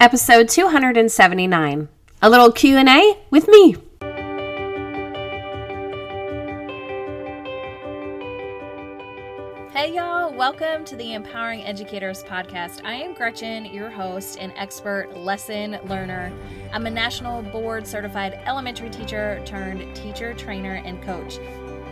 episode 279. A little Q&A with me. Hey y'all, welcome to the Empowering Educators podcast. I am Gretchen, your host and expert lesson learner. I'm a national board certified elementary teacher turned teacher, trainer, and coach.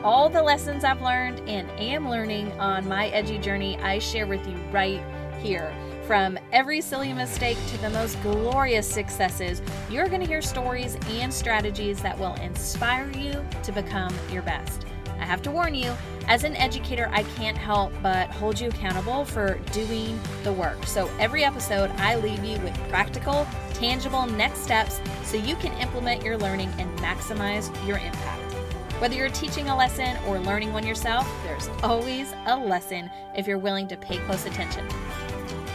All the lessons I've learned and am learning on my edgy journey, I share with you right here. From every silly mistake to the most glorious successes, you're going to hear stories and strategies that will inspire you to become your best. I have to warn you, as an educator, I can't help but hold you accountable for doing the work. So every episode, I leave you with practical, tangible next steps so you can implement your learning and maximize your impact. Whether you're teaching a lesson or learning one yourself, there's always a lesson if you're willing to pay close attention.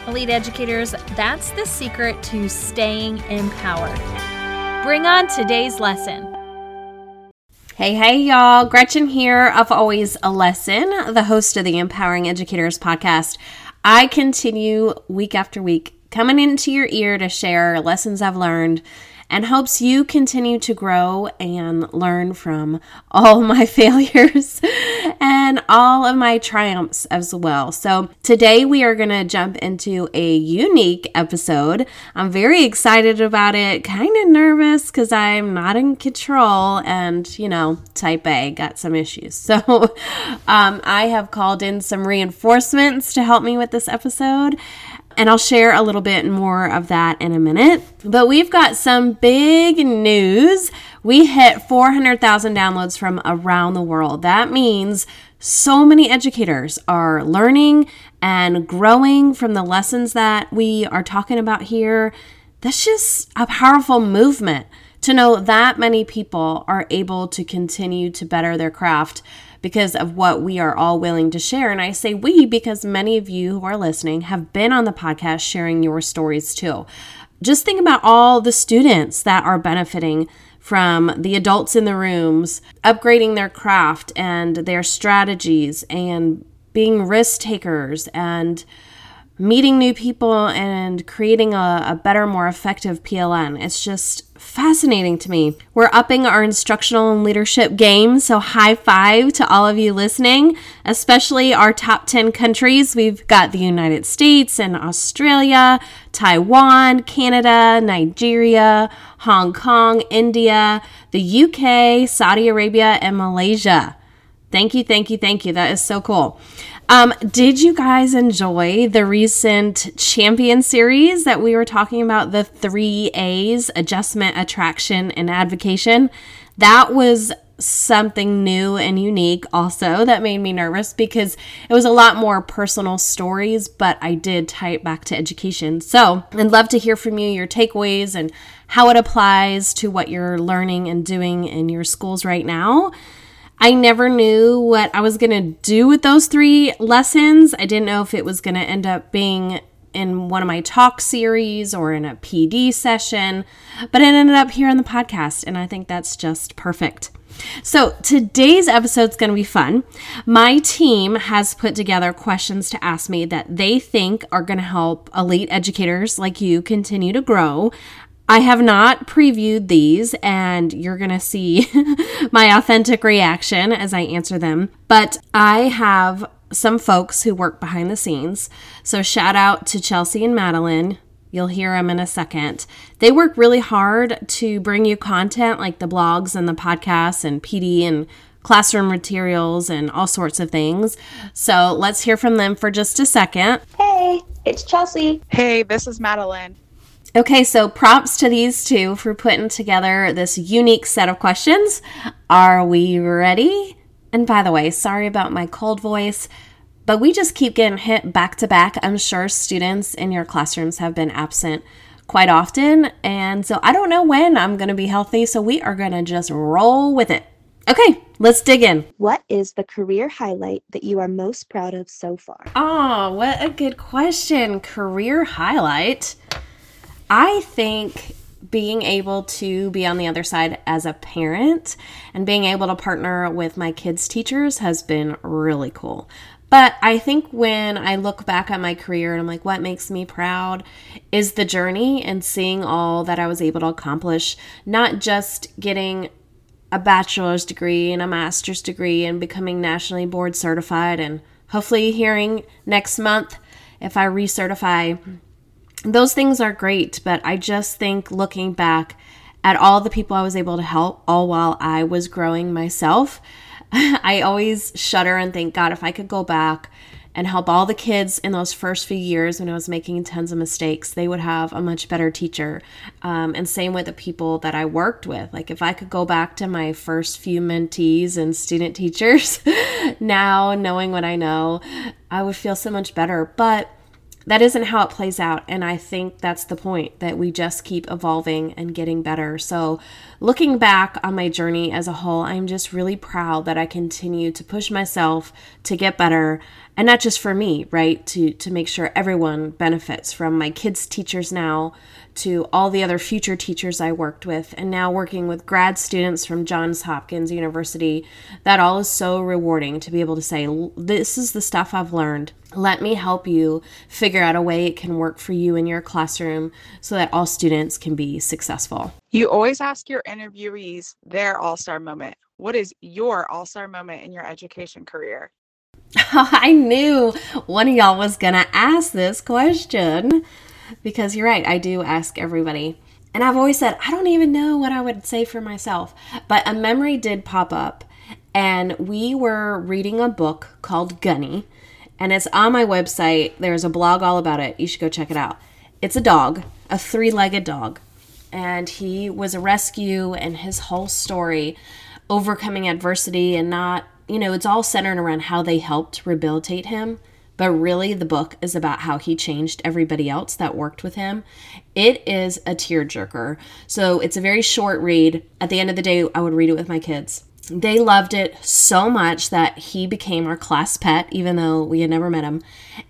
Elite educators, that's the secret to staying empowered. Bring on today's lesson. Hey, hey, y'all. Gretchen here of Always a Lesson, the host of the Empowering Educators podcast. I continue week after week coming into your ear to share lessons I've learned and hopes you continue to grow and learn from all my failures and all of my triumphs as well. So, today we are going to jump into a unique episode. I'm very excited about it, kind of nervous because I'm not in control and, you know, type A got some issues. So, um, I have called in some reinforcements to help me with this episode. And I'll share a little bit more of that in a minute. But we've got some big news. We hit 400,000 downloads from around the world. That means so many educators are learning and growing from the lessons that we are talking about here. That's just a powerful movement to know that many people are able to continue to better their craft because of what we are all willing to share. And I say we because many of you who are listening have been on the podcast sharing your stories too. Just think about all the students that are benefiting from the adults in the rooms upgrading their craft and their strategies and being risk takers and meeting new people and creating a, a, better, more effective PLN. It's just fascinating to me. We're upping our instructional and leadership game, so high five to all of you listening, especially our top 10 countries. We've got the United States and Australia, Taiwan, Canada, Nigeria, Hong Kong, India, the UK, Saudi Arabia, and Malaysia. Thank you, thank you, thank you. That is so cool. Um, did you guys enjoy the recent champion series that we were talking about? The three A's adjustment, attraction, and advocation. That was something new and unique also that made me nervous because it was a lot more personal stories, but I did tie it back to education. So I'd love to hear from you your takeaways and how it applies to what you're learning and doing in your schools right now. I never knew what I was going to do with those three lessons. I didn't know if it was going to end up being in one of my talk series or in a PD session, but it ended up here on the podcast, and I think that's just perfect. So, today's episode is going to be fun. My team has put together questions to ask me that they think are going to help elite educators like you continue to grow. I have not previewed these, and you're going to see my authentic reaction as I answer them. But I have some folks who work behind the scenes. So, shout out to Chelsea and Madeline. You'll hear them in a second. They work really hard to bring you content like the blogs and the podcasts and PD and classroom materials and all sorts of things. So, let's hear from them for just a second. Hey, it's Chelsea. Hey, this is Madeline. Okay, so props to these two for putting together this unique set of questions. Are we ready? And by the way, sorry about my cold voice, but we just keep getting hit back to back. I'm sure students in your classrooms have been absent quite often, and so I don't know when I'm going to be healthy, so we are going to just roll with it. Okay, let's dig in. What is the career highlight that you are most proud of so far? Oh, what a good question. Career highlight. I think being able to be on the other side as a parent and being able to partner with my kids' teachers has been really cool. But I think when I look back at my career and I'm like, what makes me proud is the journey and seeing all that I was able to accomplish, not just getting a bachelor's degree and a master's degree and becoming nationally board certified and hopefully hearing next month if I recertify. Those things are great, but I just think looking back at all the people I was able to help all while I was growing myself I always shudder and think, God, if I could go back and help all the kids in those first few years when I was making tons of mistakes, they would have a much better teacher. Um, and same with the people that I worked with. Like if I could go back to my first few mentees and student teachers now, knowing what I know, I would feel so much better. But that isn't how it plays out. And I think that's the point that we just keep evolving and getting better. So, looking back on my journey as a whole, I'm just really proud that I continue to push myself to get better and not just for me, right? To to make sure everyone benefits from my kids' teachers now to all the other future teachers I worked with, and now working with grad students from Johns Hopkins University. That all is so rewarding to be able to say, This is the stuff I've learned. Let me help you figure out a way it can work for you in your classroom so that all students can be successful. You always ask your interviewees their all star moment. What is your all star moment in your education career? I knew one of y'all was going to ask this question because you're right. I do ask everybody. And I've always said, I don't even know what I would say for myself. But a memory did pop up. And we were reading a book called Gunny. And it's on my website. There's a blog all about it. You should go check it out. It's a dog, a three legged dog. And he was a rescue, and his whole story overcoming adversity and not, you know, it's all centered around how they helped rehabilitate him but really the book is about how he changed everybody else that worked with him. It is a tearjerker. So it's a very short read. At the end of the day, I would read it with my kids. They loved it so much that he became our class pet, even though we had never met him.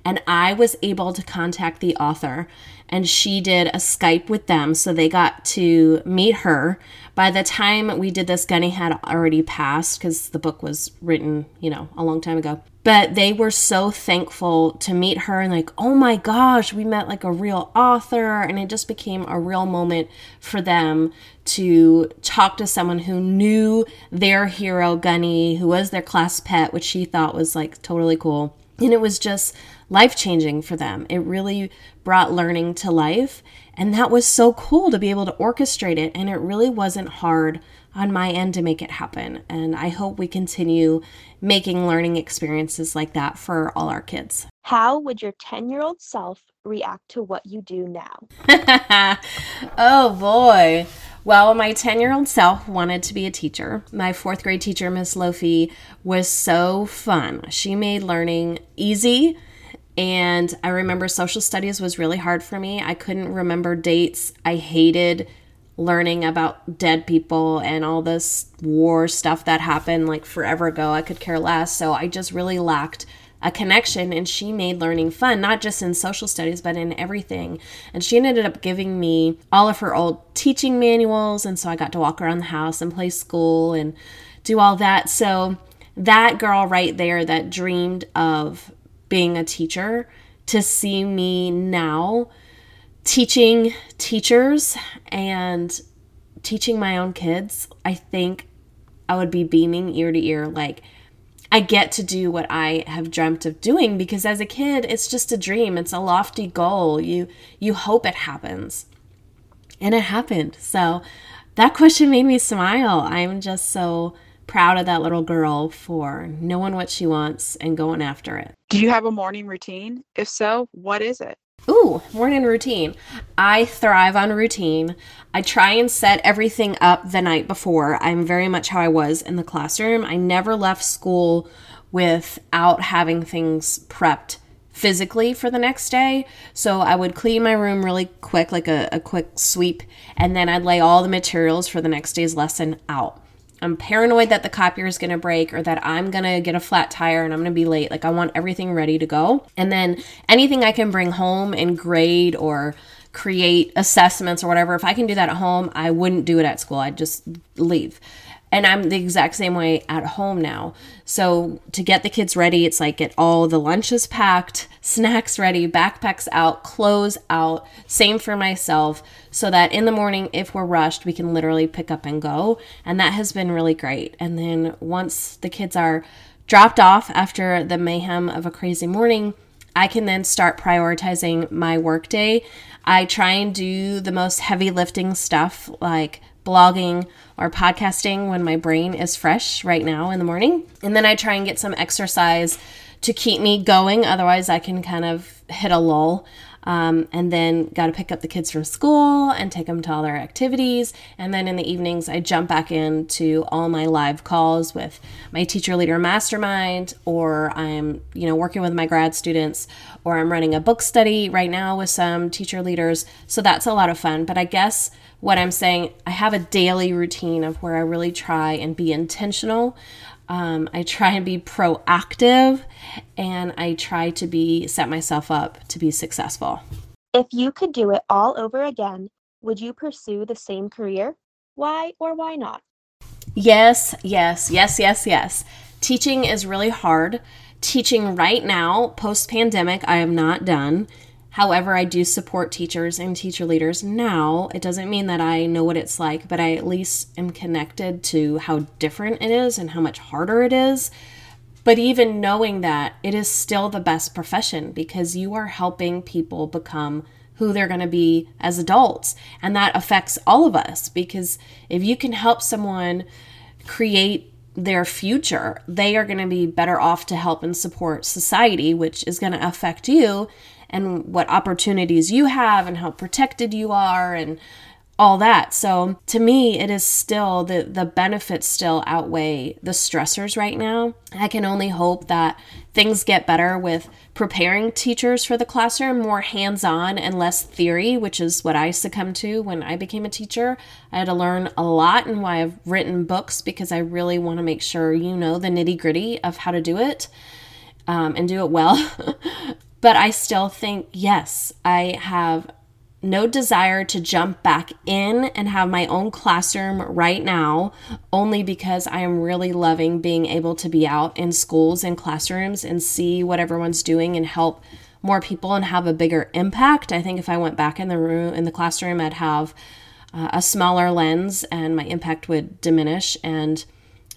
And I was able to contact the author, and she did a Skype with them. So they got to meet her. By the time we did this, Gunny had already passed because the book was written, you know, a long time ago but they were so thankful to meet her and like oh my gosh we met like a real author. And it just became a real moment for them to talk to someone who knew their hero gunny who was their class pet which she thought was like totally cool. And it was just life changing for them. It really brought learning to life. And that was so cool to be able to orchestrate it. And it really wasn't hard on my end to make it happen. And I hope we continue making learning experiences like that for all our kids. How would your 10 year old self react to what you do now? oh boy. Well, my 10 year old self wanted to be a teacher. My fourth grade teacher, Miss Lofi, was so fun. She made learning easy. And I remember social studies was really hard for me. I couldn't remember dates. I hated learning about dead people and all this war stuff that happened like forever ago. I could care less. So I just really lacked a connection and she made learning fun not just in social studies but in everything and she ended up giving me all of her old teaching manuals and so i got to walk around the house and play school and do all that so that girl right there that dreamed of being a teacher to see me now teaching teachers and teaching my own kids, I think I would be beaming ear to ear like I get to do what I have dreamt of doing because as a kid it's just a dream, it's a lofty goal. You you hope it happens. And it happened. So that question made me smile. I'm just so proud of that little girl for knowing what she wants and going after it. Do you have a morning routine? If so, what is it? Ooh, morning routine. I thrive on routine. I try and set everything up the night before. I'm very much how I was in the classroom. I never left school without having things prepped physically for the next day. So I would clean my room really quick, like a, a quick sweep, and then I'd lay all the materials for the next day's lesson out. I'm paranoid that the copier is going to break or that I'm going to get a flat tire and I'm going to be late. Like, I want everything ready to go. And then anything I can bring home and grade or create assessments or whatever, if I can do that at home, I wouldn't do it at school. I'd just leave. And I'm the exact same way at home now. So to get the kids ready, it's like get all the lunches packed, snacks ready, backpacks out, clothes out. Same for myself, so that in the morning, if we're rushed, we can literally pick up and go. And that has been really great. And then once the kids are dropped off after the mayhem of a crazy morning, I can then start prioritizing my workday. I try and do the most heavy lifting stuff like blogging or podcasting when my brain is fresh right now in the morning. And then I try and get some exercise to keep me going. Otherwise, I can kind of hit a lull. Um, and then got to pick up the kids from school and take them to all their activities. And then in the evenings, I jump back into all my live calls with my teacher leader mastermind, or I'm, you know, working with my grad students, or I'm running a book study right now with some teacher leaders. So that's a lot of fun. But I guess what I'm saying, I have a daily routine of where I really try and be intentional. Um, I try and be proactive and I try to be set myself up to be successful. If you could do it all over again, would you pursue the same career? Why or why not? Yes, yes, yes, yes, yes. Teaching is really hard. Teaching right now, post pandemic, I am not done. However, I do support teachers and teacher leaders now. It doesn't mean that I know what it's like, but I at least am connected to how different it is and how much harder it is. But even knowing that, it is still the best profession because you are helping people become who they're going to be as adults. And that affects all of us because if you can help someone create their future, they are going to be better off to help and support society, which is going to affect you and what opportunities you have and how protected you are and all that. So to me, it is still the the benefits still outweigh the stressors right now. I can only hope that things get better with preparing teachers for the classroom, more hands-on and less theory, which is what I succumbed to when I became a teacher. I had to learn a lot and why I've written books because I really want to make sure you know the nitty-gritty of how to do it. Um, and do it well. But I still think, yes, I have no desire to jump back in and have my own classroom right now, only because I am really loving being able to be out in schools and classrooms and see what everyone's doing and help more people and have a bigger impact. I think if I went back in the room in the classroom, I'd have uh, a smaller lens and my impact would diminish and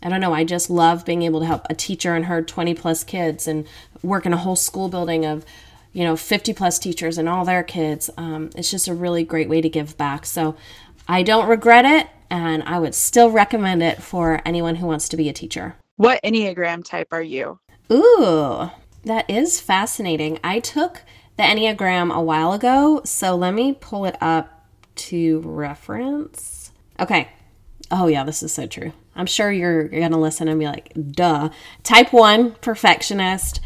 I don't know, I just love being able to help a teacher and her 20 plus kids and work in a whole school building of, you know, 50 plus teachers and all their kids. Um, it's just a really great way to give back. So I don't regret it and I would still recommend it for anyone who wants to be a teacher. What Enneagram type are you? Ooh, that is fascinating. I took the Enneagram a while ago, so let me pull it up to reference. Okay. Oh, yeah, this is so true. I'm sure you're, you're going to listen and be like, duh. Type one, perfectionist.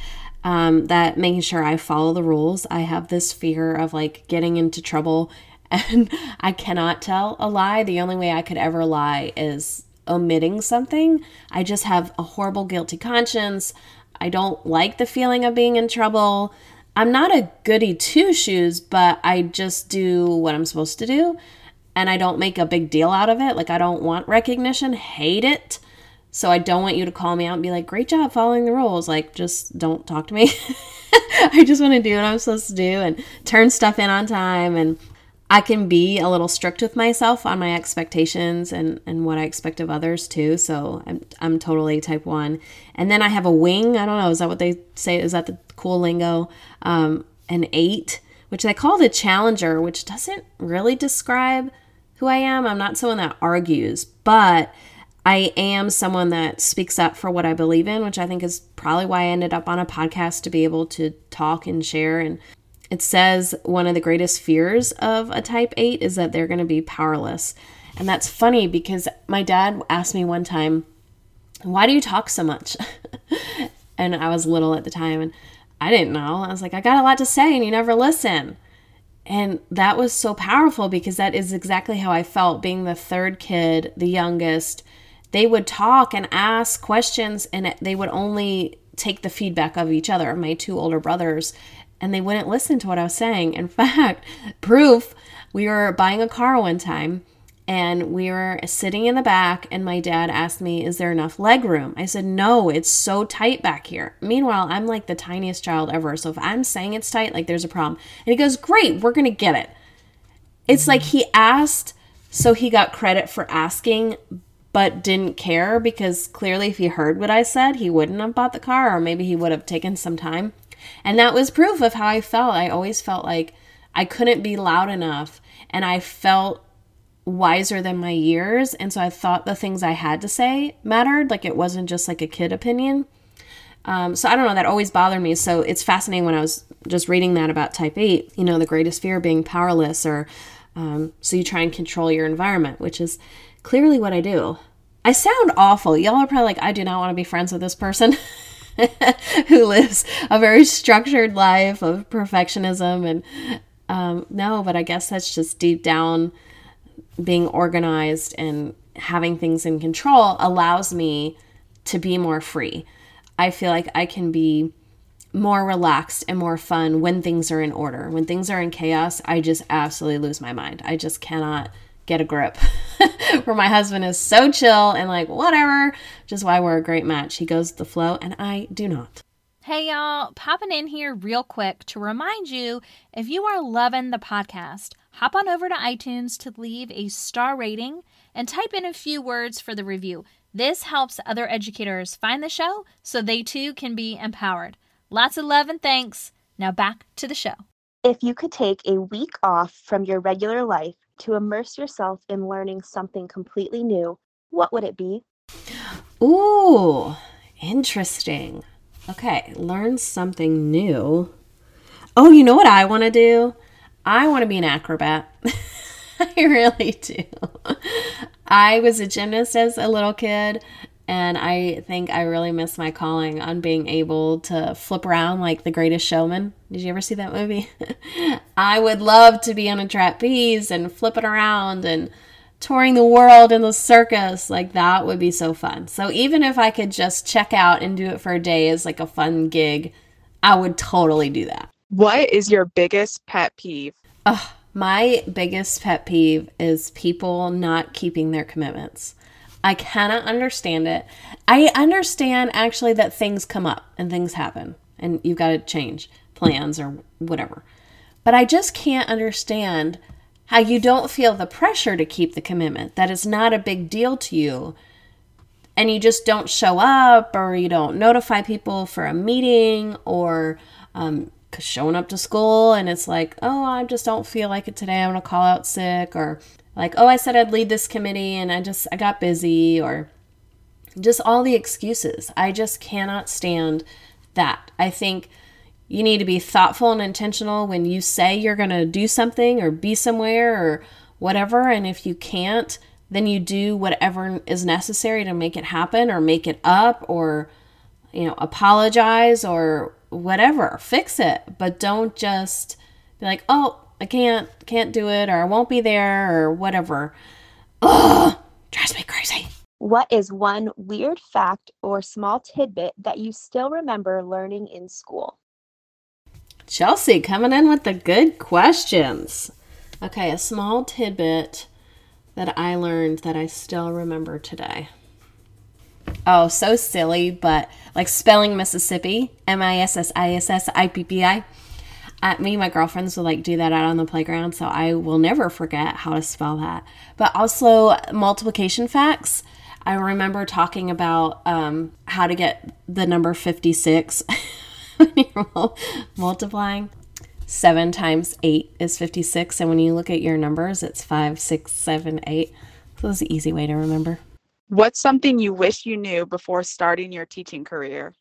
Um, that making sure I follow the rules. I have this fear of like getting into trouble and I cannot tell a lie. The only way I could ever lie is omitting something. I just have a horrible guilty conscience. I don't like the feeling of being in trouble. I'm not a goody two shoes, but I just do what I'm supposed to do and I don't make a big deal out of it. Like, I don't want recognition, hate it. So I don't want you to call me out and be like, great job following the rules. Like, just don't talk to me. I just want to do what I'm supposed to do and turn stuff in on time. And I can be a little strict with myself on my expectations and, and what I expect of others too. So I'm, I'm totally type one. And then I have a wing. I don't know. Is that what they say? Is that the cool lingo? Um, an eight, which they call the challenger, which doesn't really describe who I am. I'm not someone that argues, but I am someone that speaks up for what I believe in, which I think is probably why I ended up on a podcast to be able to talk and share. And it says one of the greatest fears of a type 8 is that they're going to be powerless. And that's funny because my dad asked me one time, Why do you talk so much? and I was little at the time and I didn't know. I was like, I got a lot to say and you never listen. And that was so powerful because that is exactly how I felt being the third kid, the youngest. They would talk and ask questions, and they would only take the feedback of each other, my two older brothers, and they wouldn't listen to what I was saying. In fact, proof, we were buying a car one time, and we were sitting in the back and my dad asked me is there enough leg room? I said no it's so tight back here. Meanwhile i'm like the tiniest child ever so if i'm saying it's tight like there's a problem. And he goes great we're gonna get it. It's like he asked so he got credit for asking but didn't care because clearly if he heard what i said he wouldn't have bought the car or maybe he would have taken some time. And that was proof of how i felt. I always felt like i couldn't be loud enough and i felt wiser than my years. And so I thought the things I had to say mattered. Like it wasn't just like a kid opinion. Um, so I don't know, that always bothered me. So it's fascinating when I was just reading that about type 8, you know, the greatest fear being powerless, or um, so you try and control your environment, which is clearly what I do. I sound awful. Y'all are probably like, I do not want to be friends with this person who lives a very structured life of perfectionism. And um, no, but I guess that's just deep down being organized and having things in control allows me to be more free. I feel like I can be more relaxed and more fun when things are in order. When things are in chaos, I just absolutely lose my mind. I just cannot get a grip. Where my husband is so chill and like, whatever, just why we're a great match. He goes with the flow, and I do not. Hey, y'all, popping in here real quick to remind you if you are loving the podcast, hop on over to iTunes to leave a star rating and type in a few words for the review. This helps other educators find the show so they too can be empowered. Lots of love and thanks. Now back to the show. If you could take a week off from your regular life to immerse yourself in learning something completely new, what would it be? Ooh, interesting. Okay, learn something new. Oh, you know what I want to do? I want to be an acrobat. I really do. I was a gymnast as a little kid, and I think I really miss my calling on being able to flip around like the greatest showman. Did you ever see that movie? I would love to be on a trapeze and flipping around and touring the world in the circus. Like that would be so fun. So even if I could just check out and do it for a day as like a fun gig, I would totally do that. What is your biggest pet peeve? My biggest pet peeve is people not keeping their commitments. I cannot understand it. I understand actually that things come up and things happen and you've got to change plans or whatever. But I just can't understand how you don't feel the pressure to keep the commitment, that it's not a big deal to you, and you just don't show up or you don't notify people for a meeting or um, showing up to school and it's like, oh, I just don't feel like it today. I'm going to call out sick or like, oh, I said I'd lead this committee and I just, I got busy or just all the excuses. I just cannot stand that. I think you need to be thoughtful and intentional when you say you're going to do something or be somewhere or whatever. And if you can't, then you do whatever is necessary to make it happen or make it up or, you know, apologize or whatever, fix it, but don't just be like, "Oh, I can't can't do it or I won't be there or whatever." Ugh, drives me crazy. What is one weird fact or small tidbit that you still remember learning in school? Chelsea coming in with the good questions. Okay, a small tidbit that I learned that I still remember today. Oh, so silly, but like spelling Mississippi, M I S S I S S I P P I. Uh, me and my girlfriends would like do that out on the playground, so I will never forget how to spell that. But also multiplication facts. I remember talking about um, how to get the number 56 when you're multiplying. 7 times 8 is 56, and when you look at your numbers, it's 5, 6, 7, 8. So it's an easy way to remember. What's something you wish you knew before starting your teaching career?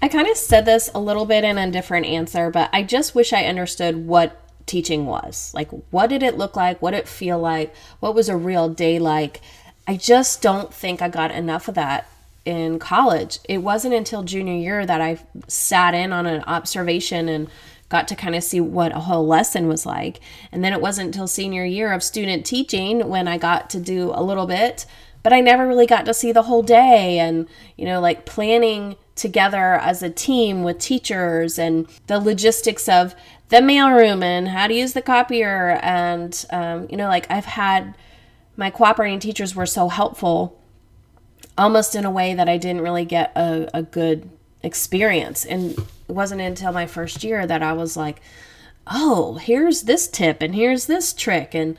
I kind of said this a little bit in a different answer, but I just wish I understood what teaching was. Like, what did it look like? What did it feel like? What was a real day like? I just don't think I got enough of that in college. It wasn't until junior year that I sat in on an observation and got to kind of see what a whole lesson was like. And then it wasn't until senior year of student teaching when I got to do a little bit but I never really got to see the whole day and, you know, like planning together as a team with teachers and the logistics of the mailroom and how to use the copier. And, um, you know, like I've had my cooperating teachers were so helpful almost in a way that I didn't really get a, a good experience. And it wasn't until my first year that I was like, oh, here's this tip and here's this trick. And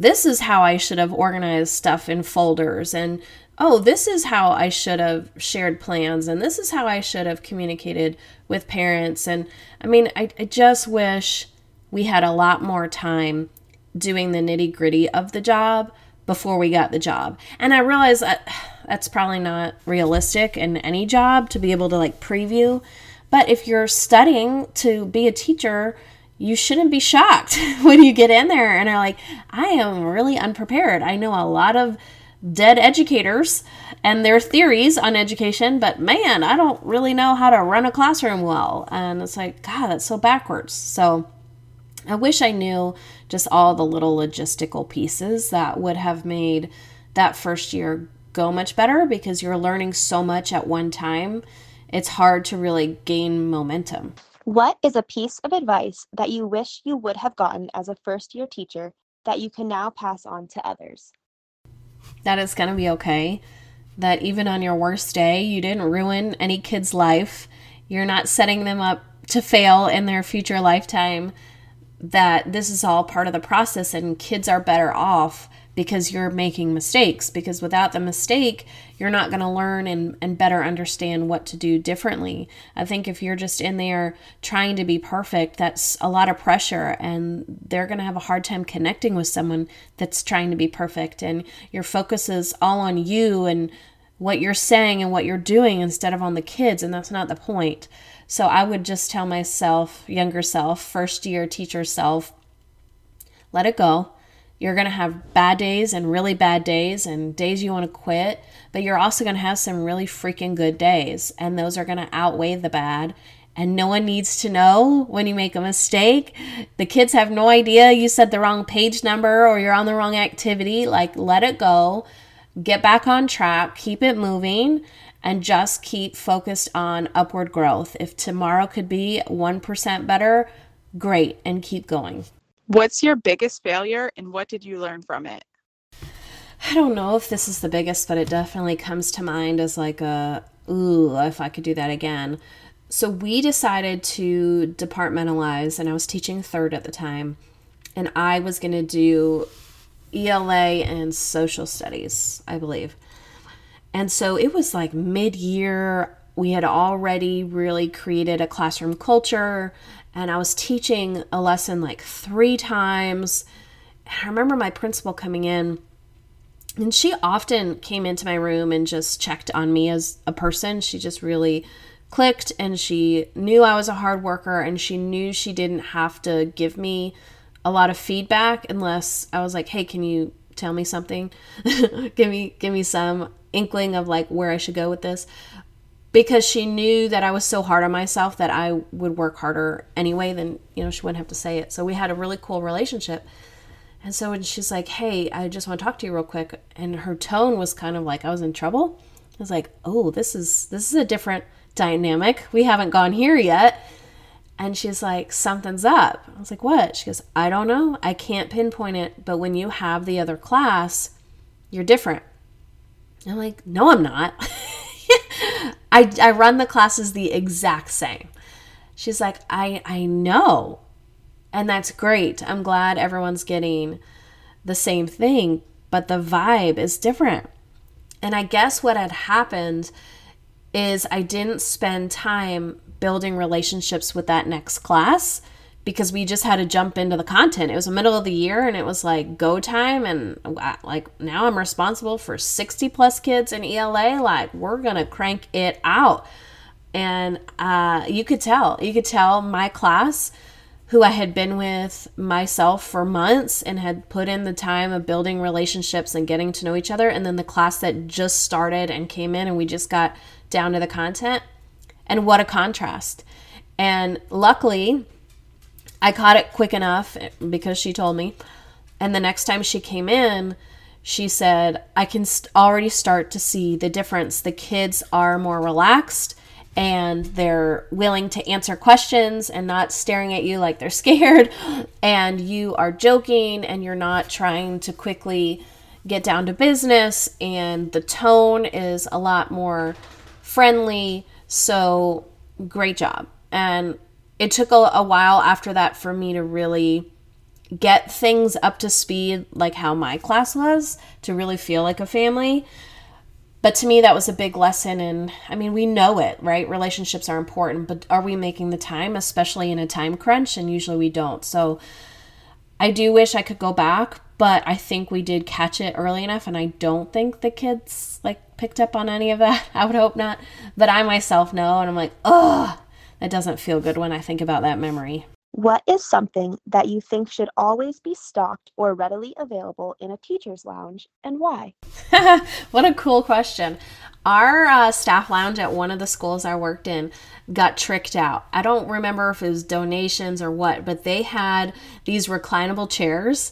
this is how I should have organized stuff in folders. And oh, this is how I should have shared plans. And this is how I should have communicated with parents. And I mean, I, I just wish we had a lot more time doing the nitty gritty of the job before we got the job. And I realize that that's probably not realistic in any job to be able to like preview. But if you're studying to be a teacher, you shouldn't be shocked when you get in there and are like, I am really unprepared. I know a lot of dead educators and their theories on education, but man, I don't really know how to run a classroom well. And it's like, God, that's so backwards. So I wish I knew just all the little logistical pieces that would have made that first year go much better because you're learning so much at one time. It's hard to really gain momentum. What is a piece of advice that you wish you would have gotten as a first year teacher that you can now pass on to others? That it's going to be okay. That even on your worst day, you didn't ruin any kid's life. You're not setting them up to fail in their future lifetime that this is all part of the process and kids are better off because you're making mistakes because without the mistake you're not going to learn and, and better understand what to do differently i think if you're just in there trying to be perfect that's a lot of pressure and they're going to have a hard time connecting with someone that's trying to be perfect and your focus is all on you and what you're saying and what you're doing instead of on the kids and that's not the point so I would just tell myself, younger self, first year teacher self, let it go. You're going to have bad days and really bad days and days you want to quit, but you're also going to have some really freaking good days. And those are going to outweigh the bad. And no one needs to know when you make a mistake. The kids have no idea you said the wrong page number or you're on the wrong activity. Like, let it go. Get back on track. Keep it moving and just keep focused on upward growth. If tomorrow could be 1% better, great, and keep going. What's your biggest failure and what did you learn from it? I don't know if this is the biggest, but it definitely comes to mind as like a, ooh, if I could do that again. So we decided to departmentalize, and I was teaching third at the time, and I was going to do ELA and social studies, I believe. And so it was like mid year. We had already really created a classroom culture, and I was teaching a lesson like three times. And I remember my principal coming in, and she often came into my room and just checked on me as a person. She just really clicked and she knew I was a hard worker and she knew she didn't have to give me a lot of feedback unless I was like, "Hey, can you tell me something? give me give me some inkling of like where I should go with this because she knew that I was so hard on myself that I would work harder anyway then you know she wouldn't have to say it. So we had a really cool relationship. And so when she's like, "Hey, I just want to talk to you real quick," and her tone was kind of like I was in trouble. I was like, "Oh, this is this is a different dynamic. We haven't gone here yet." And she's like, "Something's up." I was like, "What?" She goes, "I don't know. I can't pinpoint it, but when you have the other class, you're different." I'm like, no, I'm not. I, I run the classes the exact same. She's like, I, I know. And that's great. I'm glad everyone's getting the same thing, but the vibe is different. And I guess what had happened is I didn't spend time building relationships with that next class because we just had to jump into the content. It was the middle of the year and it was like go time and uh, like now I'm responsible for 60 plus kids in ELA like we're going to crank it out. And uh, you could tell, you could tell my class who I had been with myself for months and had put in the time of building relationships and getting to know each other and then the class that just started and came in and we just got down to the content. And what a contrast. And luckily, I caught it quick enough eh, because she told me. And the next time she came in, she said, I can st- already start to see the difference. The kids are more relaxed and they're willing to answer questions and not staring at you like they're scared. And you are joking and you're not trying to quickly get down to business and the tone is a lot more friendly. So, great job. And it took a, a while after that for me to really get things up to speed, like how my class was, to really feel like a family. But to me, that was a big lesson. And I mean, we know it, right? Relationships are important, but are we making the time, especially in a time crunch? And usually we don't. So I do wish I could go back, but I think we did catch it early enough. And I don't think the kids like picked up on any of that. I would hope not. But I myself know. And I'm like, oh, that doesn't feel good when I think about that memory. What is something that you think should always be stocked or readily available in a teacher's lounge and why? what a cool question. Our uh, staff lounge at one of the schools I worked in got tricked out. I don't remember if it was donations or what, but they had these reclinable chairs.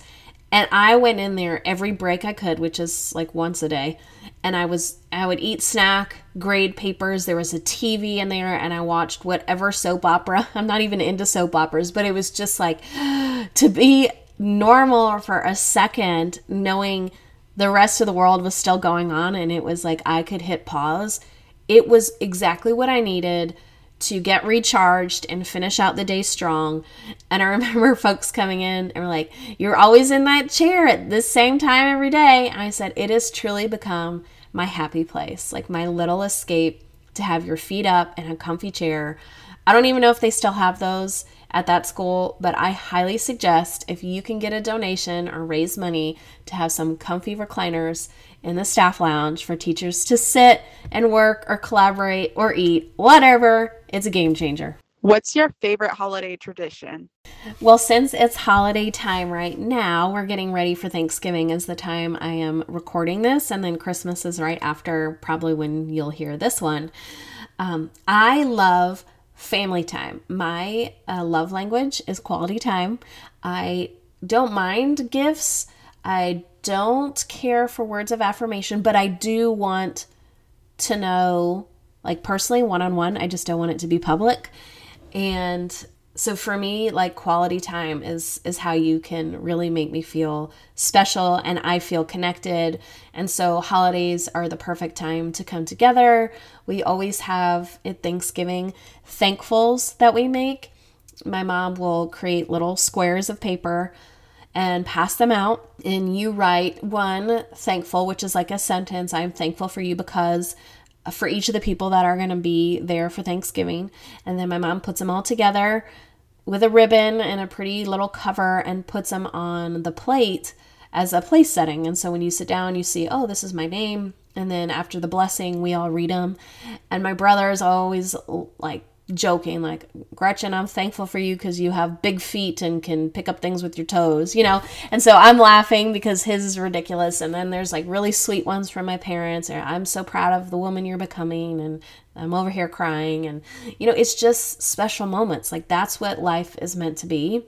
And I went in there every break I could, which is like once a day and I was I would eat snack, grade papers. There was a TV in there, and I watched whatever soap opera. I'm not even into soap operas, but it was just like to be normal for a second, knowing the rest of the world was still going on, and it was like I could hit pause. It was exactly what I needed to get recharged and finish out the day strong. And I remember folks coming in and were like, You're always in that chair at the same time every day. And I said, It has truly become my happy place, like my little escape to have your feet up in a comfy chair. I don't even know if they still have those at that school, but I highly suggest if you can get a donation or raise money to have some comfy recliners in the staff lounge for teachers to sit and work or collaborate or eat, whatever. It's a game changer. What's your favorite holiday tradition? Well, since it's holiday time right now, we're getting ready for Thanksgiving is the time I am recording this, and then Christmas is right after, probably when you'll hear this one. Um, I love family time. My uh, love language is quality time. I don't mind gifts. I don't care for words of affirmation, but I do want to know, like personally, one on one. I just don't want it to be public. And so for me like quality time is is how you can really make me feel special and I feel connected and so holidays are the perfect time to come together we always have at Thanksgiving thankfuls that we make my mom will create little squares of paper and pass them out and you write one thankful which is like a sentence I'm thankful for you because uh, for each of the people that are going to be there for Thanksgiving. And then my mom puts them all together with a ribbon and a pretty little cover and puts them on the plate as a place setting. And so when you sit down, you see, oh, this is my name. And then after the blessing, we all read them. And my brother is always like joking like gretchen i'm thankful for you because you have big feet and can pick up things with your toes you know? And so i'm laughing because his is ridiculous and then there's like really sweet ones from my parents and i'm so proud of the woman you're becoming and i'm over here crying and you know it's just special moments like that's what life is meant to be.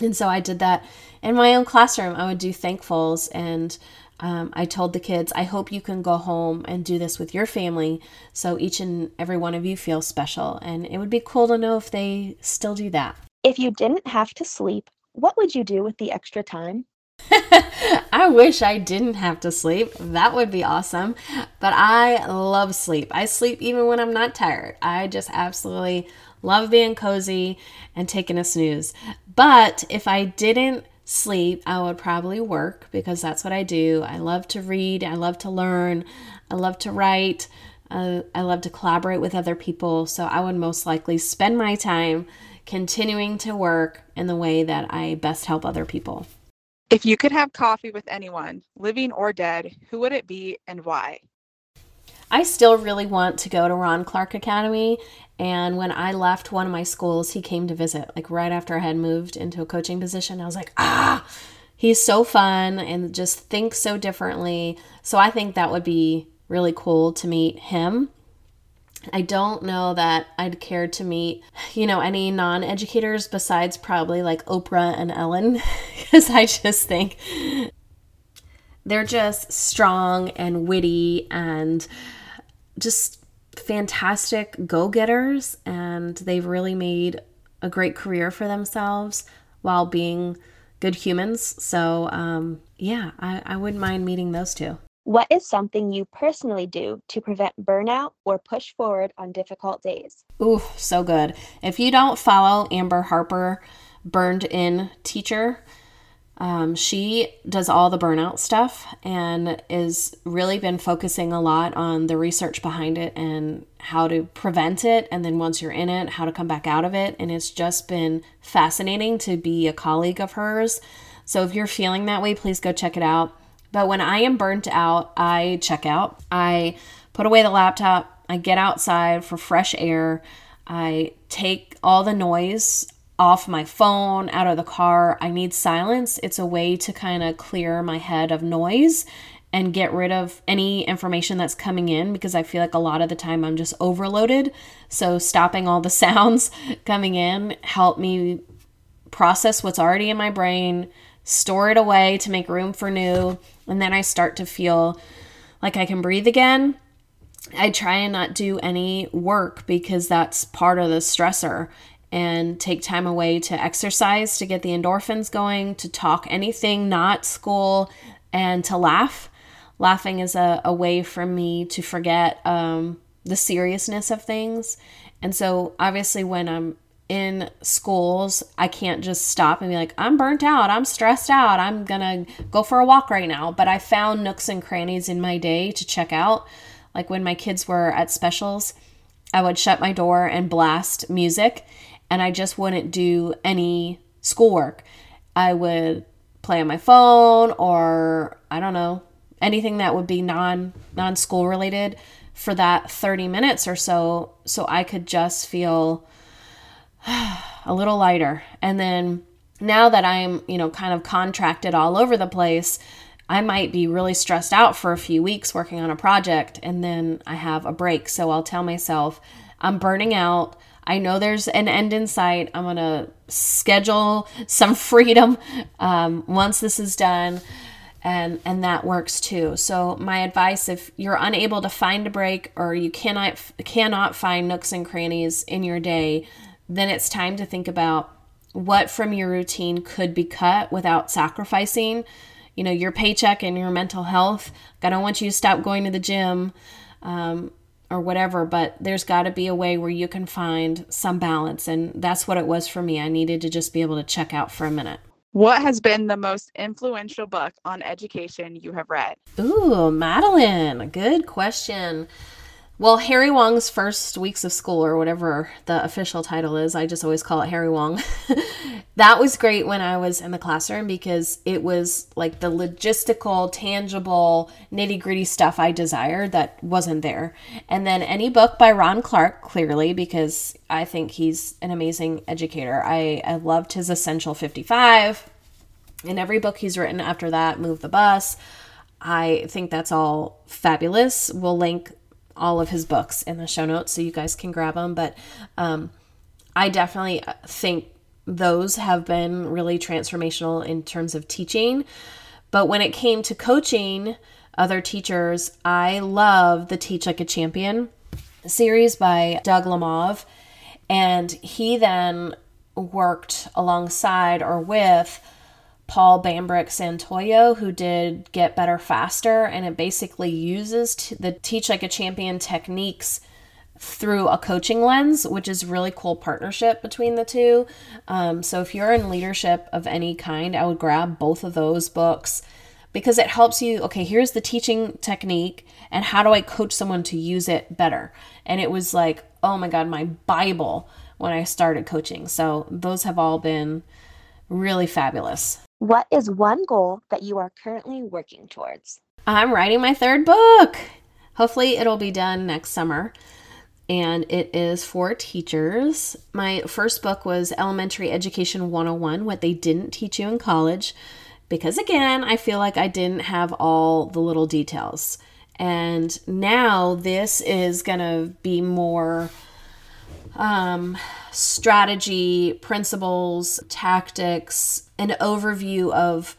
And so i did that in my own classroom. I would do thankfuls and um, I told the kids, I hope you can go home and do this with your family so each and every one of you feels special. And it would be cool to know if they still do that. If you didn't have to sleep, what would you do with the extra time? I wish I didn't have to sleep. That would be awesome. But I love sleep. I sleep even when I'm not tired. I just absolutely love being cozy and taking a snooze. But if I didn't sleep, I would probably work because that's what I do. I love to read, I love to learn, I love to write, uh, I love to collaborate with other people. So I would most likely spend my time continuing to work in the way that I best help other people. If you could have coffee with anyone, living or dead, who would it be and why? I still really want to go to Ron Clark Academy. And when I left one of my schools, he came to visit, like right after I had moved into a coaching position. I was like, ah, he's so fun and just thinks so differently. So I think that would be really cool to meet him. I don't know that I'd care to meet, you know, any non educators besides probably like Oprah and Ellen, because I just think they're just strong and witty and just fantastic go getters, and they've really made a great career for themselves while being good humans. So, um, yeah, I, I wouldn't mind meeting those two. What is something you personally do to prevent burnout or push forward on difficult days? Ooh, so good. If you don't follow Amber Harper, Burned In Teacher, um, she does all the burnout stuff and is really been focusing a lot on the research behind it and how to prevent it. And then once you're in it, how to come back out of it. And it's just been fascinating to be a colleague of hers. So if you're feeling that way, please go check it out. But when I am burnt out, I check out. I put away the laptop. I get outside for fresh air. I take all the noise off my phone, out of the car. I need silence. It's a way to kind of clear my head of noise and get rid of any information that's coming in because I feel like a lot of the time I'm just overloaded. So stopping all the sounds coming in help me process what's already in my brain, store it away to make room for new, and then I start to feel like I can breathe again. I try and not do any work because that's part of the stressor and take time away to exercise to get the endorphins going, to talk anything not school, and to laugh. Laughing is a, a way for me to forget um, the seriousness of things. And so, obviously, when I'm in schools, I can't just stop and be like, I'm burnt out, I'm stressed out, I'm gonna go for a walk right now. But I found nooks and crannies in my day to check out. Like when my kids were at specials, I would shut my door and blast music and I just wouldn't do any schoolwork. I would play on my phone or I don't know, anything that would be non non school related for that 30 minutes or so so I could just feel a little lighter. And then now that I'm, you know, kind of contracted all over the place, I might be really stressed out for a few weeks working on a project and then I have a break. So I'll tell myself, I'm burning out. I know there's an end in sight. I'm going to schedule some freedom um, once this is done. And, and that works too. So my advice, if you're unable to find a break or you cannot cannot find nooks and crannies in your day, then it's time to think about what from your routine could be cut without sacrificing, you know, your paycheck and your mental health. I don't want you to stop going to the gym. Um, or whatever, but there's got to be a way where you can find some balance. And that's what it was for me. I needed to just be able to check out for a minute. What has been the most influential book on education you have read? Ooh, Madeline, good question. Well, Harry Wong's first weeks of school, or whatever the official title is, I just always call it Harry Wong. that was great when I was in the classroom because it was like the logistical, tangible, nitty gritty stuff I desired that wasn't there. And then any book by Ron Clark, clearly, because I think he's an amazing educator. I, I loved his Essential 55. And every book he's written after that, Move the Bus. I think that's all fabulous. We'll link all of his books in the show notes so you guys can grab them. But um, I definitely think those have been really transformational in terms of teaching. But when it came to coaching other teachers, I love the Teach Like a Champion series by Doug Lemov. And he then worked alongside or with Paul Bambrick Santoyo, who did Get Better Faster, and it basically uses t- the Teach Like a Champion techniques through a coaching lens, which is really cool partnership between the two. Um, so if you're in leadership of any kind, I would grab both of those books because it helps you. Okay, here's the teaching technique, and how do I coach someone to use it better? And it was like, oh my god, my Bible when I started coaching. So those have all been really fabulous. What is one goal that you are currently working towards? I'm writing my third book. Hopefully, it'll be done next summer. And it is for teachers. My first book was Elementary Education 101 What They Didn't Teach You in College. Because again, I feel like I didn't have all the little details. And now this is going to be more um, strategy, principles, tactics, an overview of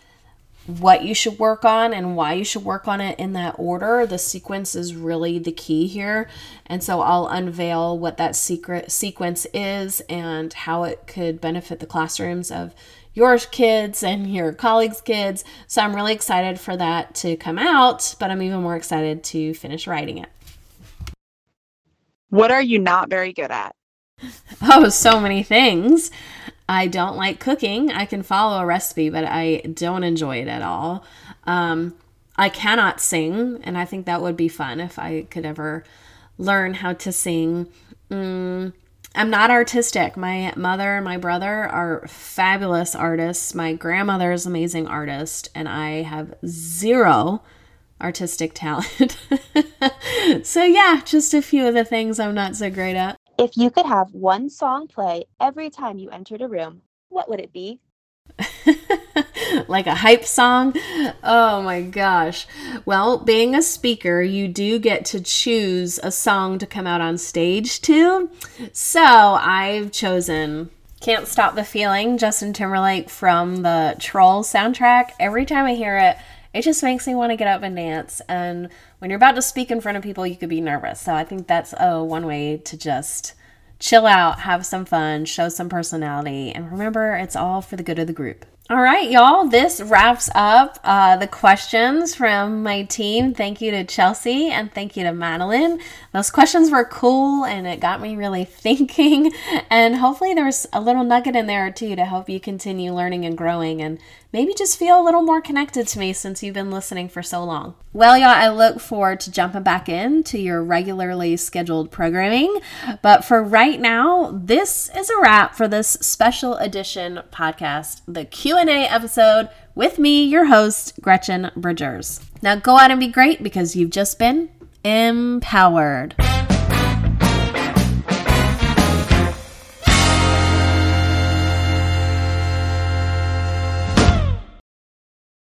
what you should work on and why you should work on it in that order. The sequence is really the key here. And so I'll unveil what that secret sequence is and how it could benefit the classrooms of your kids and your colleagues' kids. So I'm really excited for that to come out, but I'm even more excited to finish writing it. What are you not very good at? Oh, so many things. I don't like cooking. I can follow a recipe, but I don't enjoy it at all. Um, I cannot sing, and I think that would be fun if I could ever learn how to sing. Mm, I'm not artistic. My mother and my brother are fabulous artists. My grandmother is an amazing artist, and I have zero artistic talent. so, yeah, just a few of the things I'm not so great at. If you could have one song play every time you entered a room, what would it be? like a hype song. Oh my gosh. Well, being a speaker, you do get to choose a song to come out on stage to. So I've chosen Can't Stop the Feeling, Justin Timberlake from the Troll soundtrack. Every time I hear it, it just makes me want to get up and dance. And when you're about to speak in front of people, you could be nervous. So I think that's a one way to just chill out, have some fun, show some personality, and remember it's all for the good of the group. All right, y'all, this wraps up uh, the questions from my team. Thank you to Chelsea and thank you to Madeline. Those questions were cool and it got me really thinking. And hopefully, there's a little nugget in there too to help you continue learning and growing and maybe just feel a little more connected to me since you've been listening for so long. Well, y'all, I look forward to jumping back into your regularly scheduled programming. But for right now, this is a wrap for this special edition podcast, the Q&A episode with me, your host, Gretchen Bridgers. Now go out and be great because you've just been empowered.